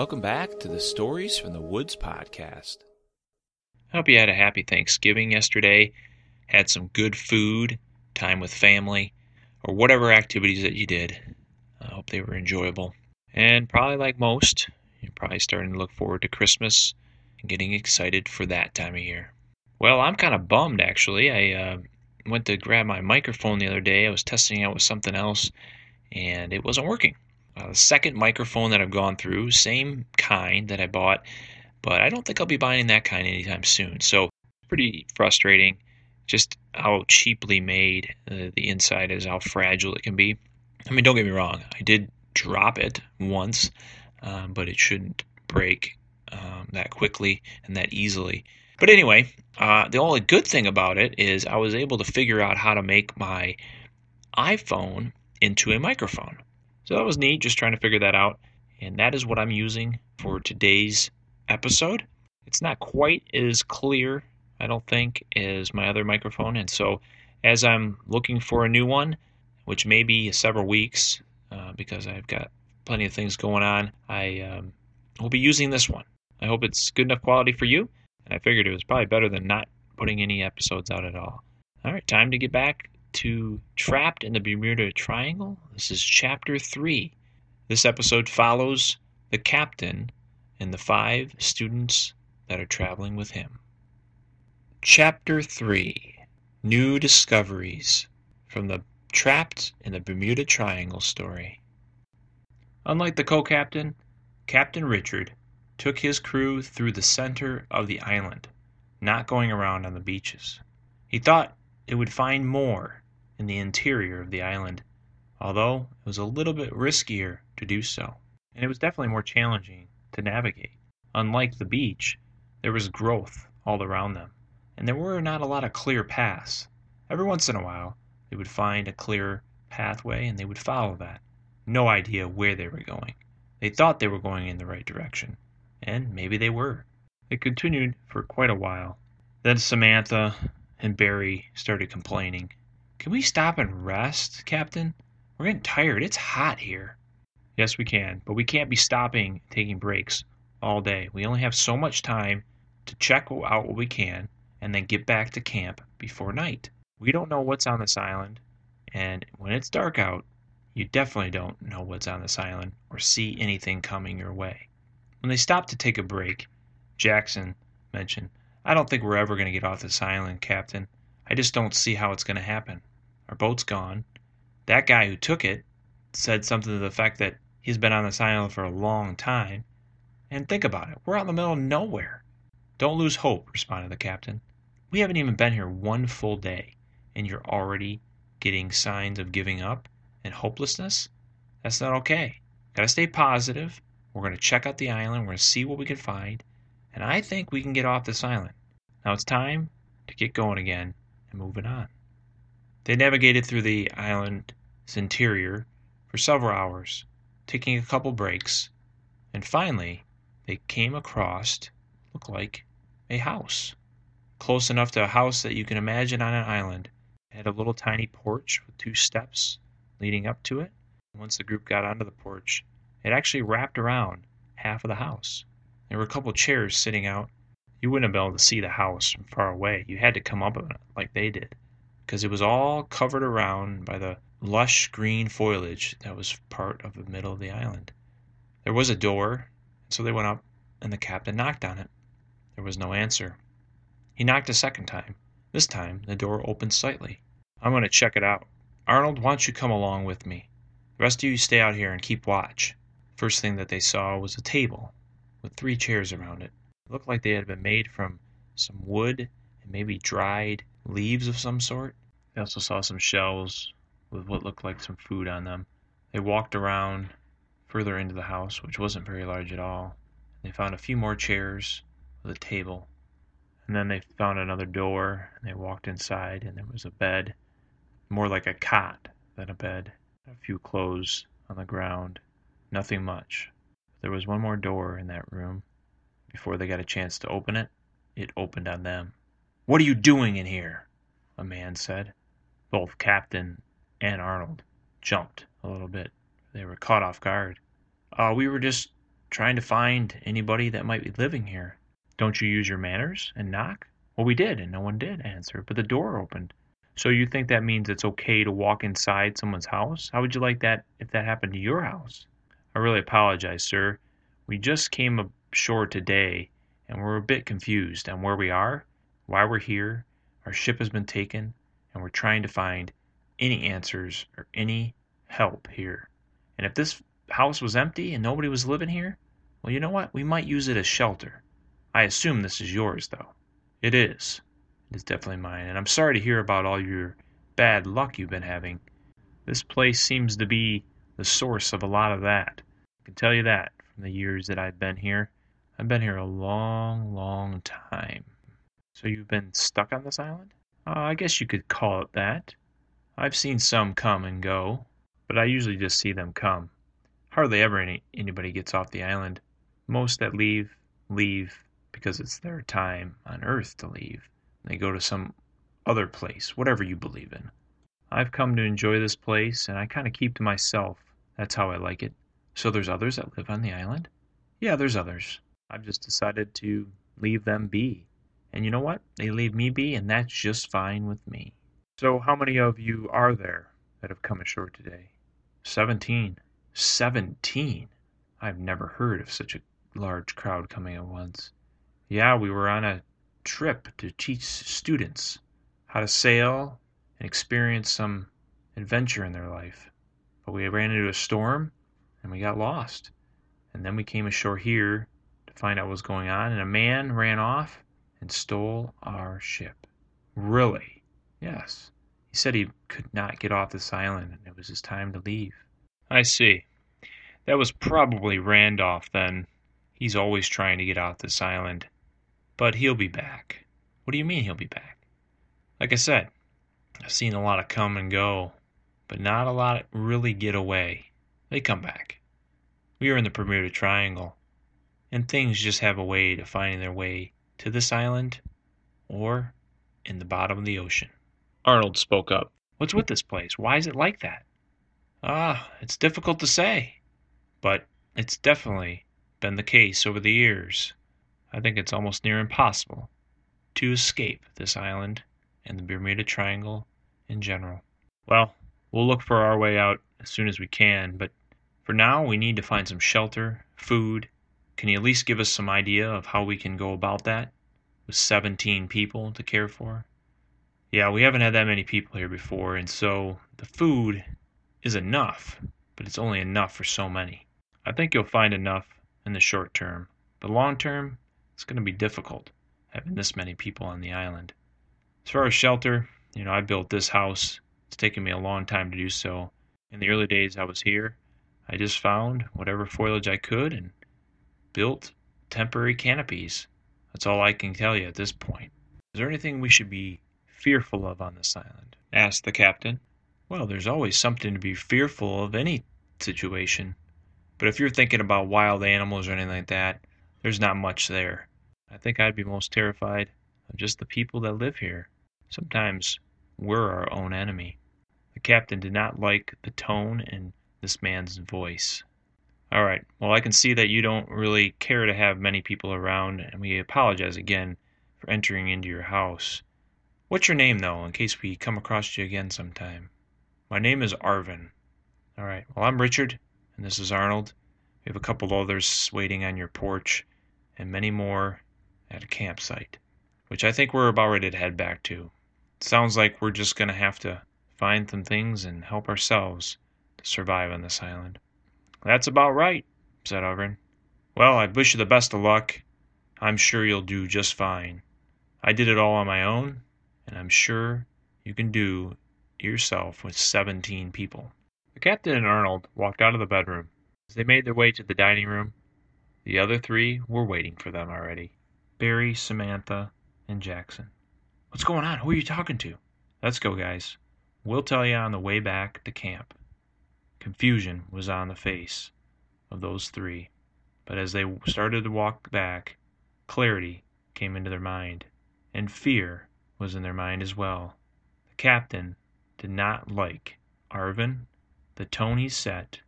Welcome back to the Stories from the Woods podcast. I hope you had a happy Thanksgiving yesterday, had some good food, time with family, or whatever activities that you did. I hope they were enjoyable. And probably like most, you're probably starting to look forward to Christmas and getting excited for that time of year. Well, I'm kind of bummed actually. I uh, went to grab my microphone the other day. I was testing out with something else, and it wasn't working. Uh, second microphone that I've gone through, same kind that I bought, but I don't think I'll be buying that kind anytime soon. So, pretty frustrating. Just how cheaply made uh, the inside is, how fragile it can be. I mean, don't get me wrong. I did drop it once, um, but it shouldn't break um, that quickly and that easily. But anyway, uh, the only good thing about it is I was able to figure out how to make my iPhone into a microphone. So that was neat, just trying to figure that out. And that is what I'm using for today's episode. It's not quite as clear, I don't think, as my other microphone. And so as I'm looking for a new one, which may be several weeks uh, because I've got plenty of things going on, I um, will be using this one. I hope it's good enough quality for you. And I figured it was probably better than not putting any episodes out at all. All right, time to get back to Trapped in the Bermuda Triangle. This is chapter 3. This episode follows the captain and the five students that are traveling with him. Chapter 3 New Discoveries from the Trapped in the Bermuda Triangle story. Unlike the co captain, Captain Richard took his crew through the center of the island, not going around on the beaches. He thought it would find more in the interior of the island, although it was a little bit riskier to do so, and it was definitely more challenging to navigate. Unlike the beach, there was growth all around them, and there were not a lot of clear paths. Every once in a while, they would find a clear pathway and they would follow that. No idea where they were going. They thought they were going in the right direction, and maybe they were. It continued for quite a while. Then Samantha and Barry started complaining. Can we stop and rest, Captain? We're getting tired. It's hot here. Yes, we can, but we can't be stopping, taking breaks all day. We only have so much time to check out what we can and then get back to camp before night. We don't know what's on this island, and when it's dark out, you definitely don't know what's on this island or see anything coming your way. When they stopped to take a break, Jackson mentioned, I don't think we're ever going to get off this island, Captain. I just don't see how it's going to happen. Our boat's gone. That guy who took it said something to the effect that he's been on this island for a long time. And think about it, we're out in the middle of nowhere. Don't lose hope, responded the captain. We haven't even been here one full day, and you're already getting signs of giving up and hopelessness? That's not okay. Gotta stay positive we're to check out the island. We're to see what we can find. And I think we can get off this island. Now it's time to get going again and moving on. They navigated through the island's interior for several hours, taking a couple breaks, and finally they came across, what looked like, a house. Close enough to a house that you can imagine on an island. It had a little tiny porch with two steps leading up to it. Once the group got onto the porch, it actually wrapped around half of the house. There were a couple chairs sitting out. You wouldn't have been able to see the house from far away. You had to come up on it like they did, because it was all covered around by the lush green foliage that was part of the middle of the island. There was a door, so they went up, and the captain knocked on it. There was no answer. He knocked a second time. This time the door opened slightly. I'm going to check it out. Arnold, why don't you come along with me? The rest of you stay out here and keep watch. First thing that they saw was a table with three chairs around it. It looked like they had been made from some wood and maybe dried leaves of some sort. They also saw some shelves with what looked like some food on them. They walked around further into the house, which wasn't very large at all. They found a few more chairs with a table. And then they found another door and they walked inside and there was a bed, more like a cot than a bed. A few clothes on the ground Nothing much. There was one more door in that room. Before they got a chance to open it, it opened on them. What are you doing in here? a man said. Both Captain and Arnold jumped a little bit. They were caught off guard. Uh, we were just trying to find anybody that might be living here. Don't you use your manners and knock? Well, we did, and no one did answer, but the door opened. So you think that means it's okay to walk inside someone's house? How would you like that if that happened to your house? I really apologize, sir. We just came ashore today, and we're a bit confused on where we are, why we're here. Our ship has been taken, and we're trying to find any answers or any help here. And if this house was empty and nobody was living here, well, you know what? We might use it as shelter. I assume this is yours, though. It is. It is definitely mine, and I'm sorry to hear about all your bad luck you've been having. This place seems to be the source of a lot of that. I can tell you that from the years that I've been here. I've been here a long, long time. So you've been stuck on this island? Uh, I guess you could call it that. I've seen some come and go, but I usually just see them come. Hardly ever any, anybody gets off the island. Most that leave, leave because it's their time on earth to leave. They go to some other place, whatever you believe in. I've come to enjoy this place, and I kind of keep to myself. That's how I like it. So there's others that live on the island? Yeah, there's others. I've just decided to leave them be. And you know what? They leave me be, and that's just fine with me. So, how many of you are there that have come ashore today? Seventeen. Seventeen! I've never heard of such a large crowd coming at once. Yeah, we were on a trip to teach students how to sail and experience some adventure in their life. But we ran into a storm and we got lost. And then we came ashore here to find out what was going on, and a man ran off and stole our ship. Really? Yes. He said he could not get off this island and it was his time to leave. I see. That was probably Randolph then. He's always trying to get off this island. But he'll be back. What do you mean he'll be back? Like I said, I've seen a lot of come and go, but not a lot really get away. They come back. We are in the Bermuda Triangle, and things just have a way of finding their way to this island or in the bottom of the ocean. Arnold spoke up. What's with this place? Why is it like that? Ah, it's difficult to say, but it's definitely been the case over the years. I think it's almost near impossible to escape this island and the Bermuda Triangle in general. Well, we'll look for our way out as soon as we can, but for now we need to find some shelter, food. Can you at least give us some idea of how we can go about that with 17 people to care for? Yeah, we haven't had that many people here before, and so the food is enough, but it's only enough for so many. I think you'll find enough in the short term, but long term, it's going to be difficult having this many people on the island. As far as shelter, you know, I built this house. It's taken me a long time to do so. In the early days I was here, I just found whatever foliage I could and built temporary canopies. That's all I can tell you at this point. Is there anything we should be fearful of on this island? asked the captain. Well, there's always something to be fearful of any situation. But if you're thinking about wild animals or anything like that, there's not much there. I think I'd be most terrified of just the people that live here. Sometimes we're our own enemy. The captain did not like the tone in this man's voice. All right, well, I can see that you don't really care to have many people around, and we apologize again for entering into your house. What's your name, though, in case we come across you again sometime? My name is Arvin. All right, well, I'm Richard, and this is Arnold. We have a couple others waiting on your porch, and many more at a campsite, which I think we're about ready to head back to. Sounds like we're just going to have to find some things and help ourselves to survive on this island. That's about right, said Arvin. Well, I wish you the best of luck. I'm sure you'll do just fine. I did it all on my own, and I'm sure you can do it yourself with 17 people. The captain and Arnold walked out of the bedroom. As they made their way to the dining room, the other three were waiting for them already. Barry, Samantha, and Jackson. What's going on? Who are you talking to? Let's go, guys. We'll tell you on the way back to camp. Confusion was on the face of those three, but as they started to walk back, clarity came into their mind, and fear was in their mind as well. The captain did not like Arvin, the tone he set,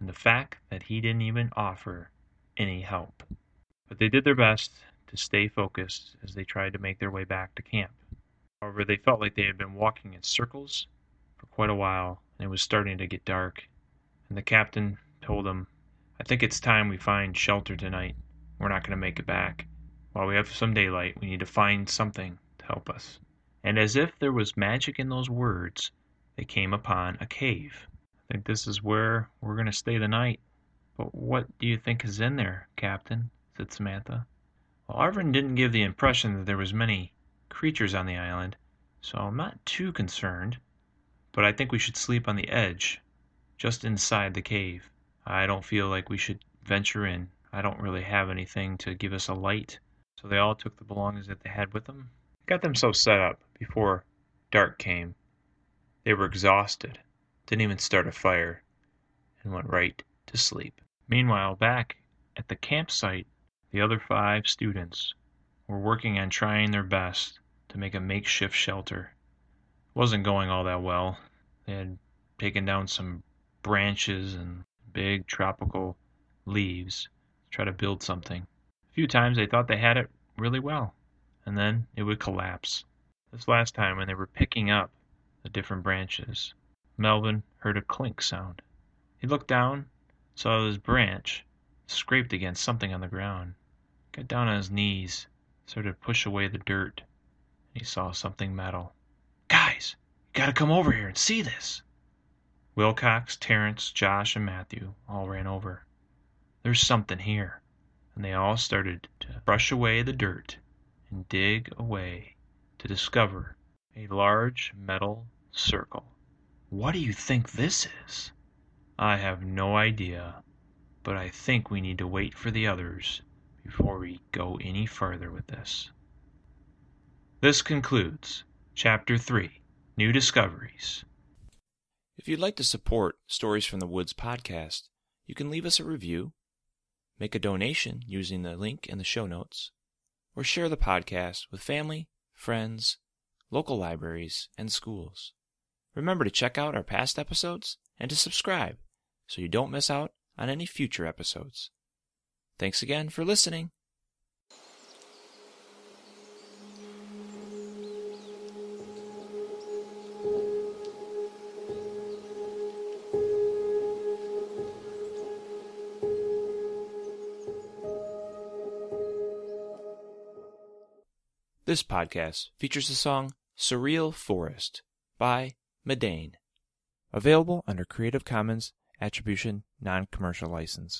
and the fact that he didn't even offer any help. But they did their best to stay focused as they tried to make their way back to camp. However, they felt like they had been walking in circles for quite a while, and it was starting to get dark. And the captain told them, I think it's time we find shelter tonight. We're not going to make it back. While we have some daylight, we need to find something to help us. And as if there was magic in those words, they came upon a cave. I think this is where we're going to stay the night. But what do you think is in there, Captain? said Samantha. Well, Arvin didn't give the impression that there was many creatures on the island, so I'm not too concerned. But I think we should sleep on the edge, just inside the cave. I don't feel like we should venture in. I don't really have anything to give us a light. So they all took the belongings that they had with them, got themselves set up before dark came. They were exhausted, didn't even start a fire, and went right to sleep. Meanwhile, back at the campsite, the other five students were working on trying their best to make a makeshift shelter. Wasn't going all that well. They had taken down some branches and big tropical leaves to try to build something. A few times they thought they had it really well, and then it would collapse. This last time, when they were picking up the different branches, Melvin heard a clink sound. He looked down, saw his branch scraped against something on the ground. Got down on his knees, started to push away the dirt, and he saw something metal. Gotta come over here and see this. Wilcox, Terence, Josh, and Matthew all ran over. There's something here. And they all started to brush away the dirt and dig away to discover a large metal circle. What do you think this is? I have no idea, but I think we need to wait for the others before we go any further with this. This concludes Chapter 3 New Discoveries. If you'd like to support Stories from the Woods podcast, you can leave us a review, make a donation using the link in the show notes, or share the podcast with family, friends, local libraries, and schools. Remember to check out our past episodes and to subscribe so you don't miss out on any future episodes. Thanks again for listening. This podcast features the song Surreal Forest by Meydän. Available under Creative Commons Attribution Non Commercial License.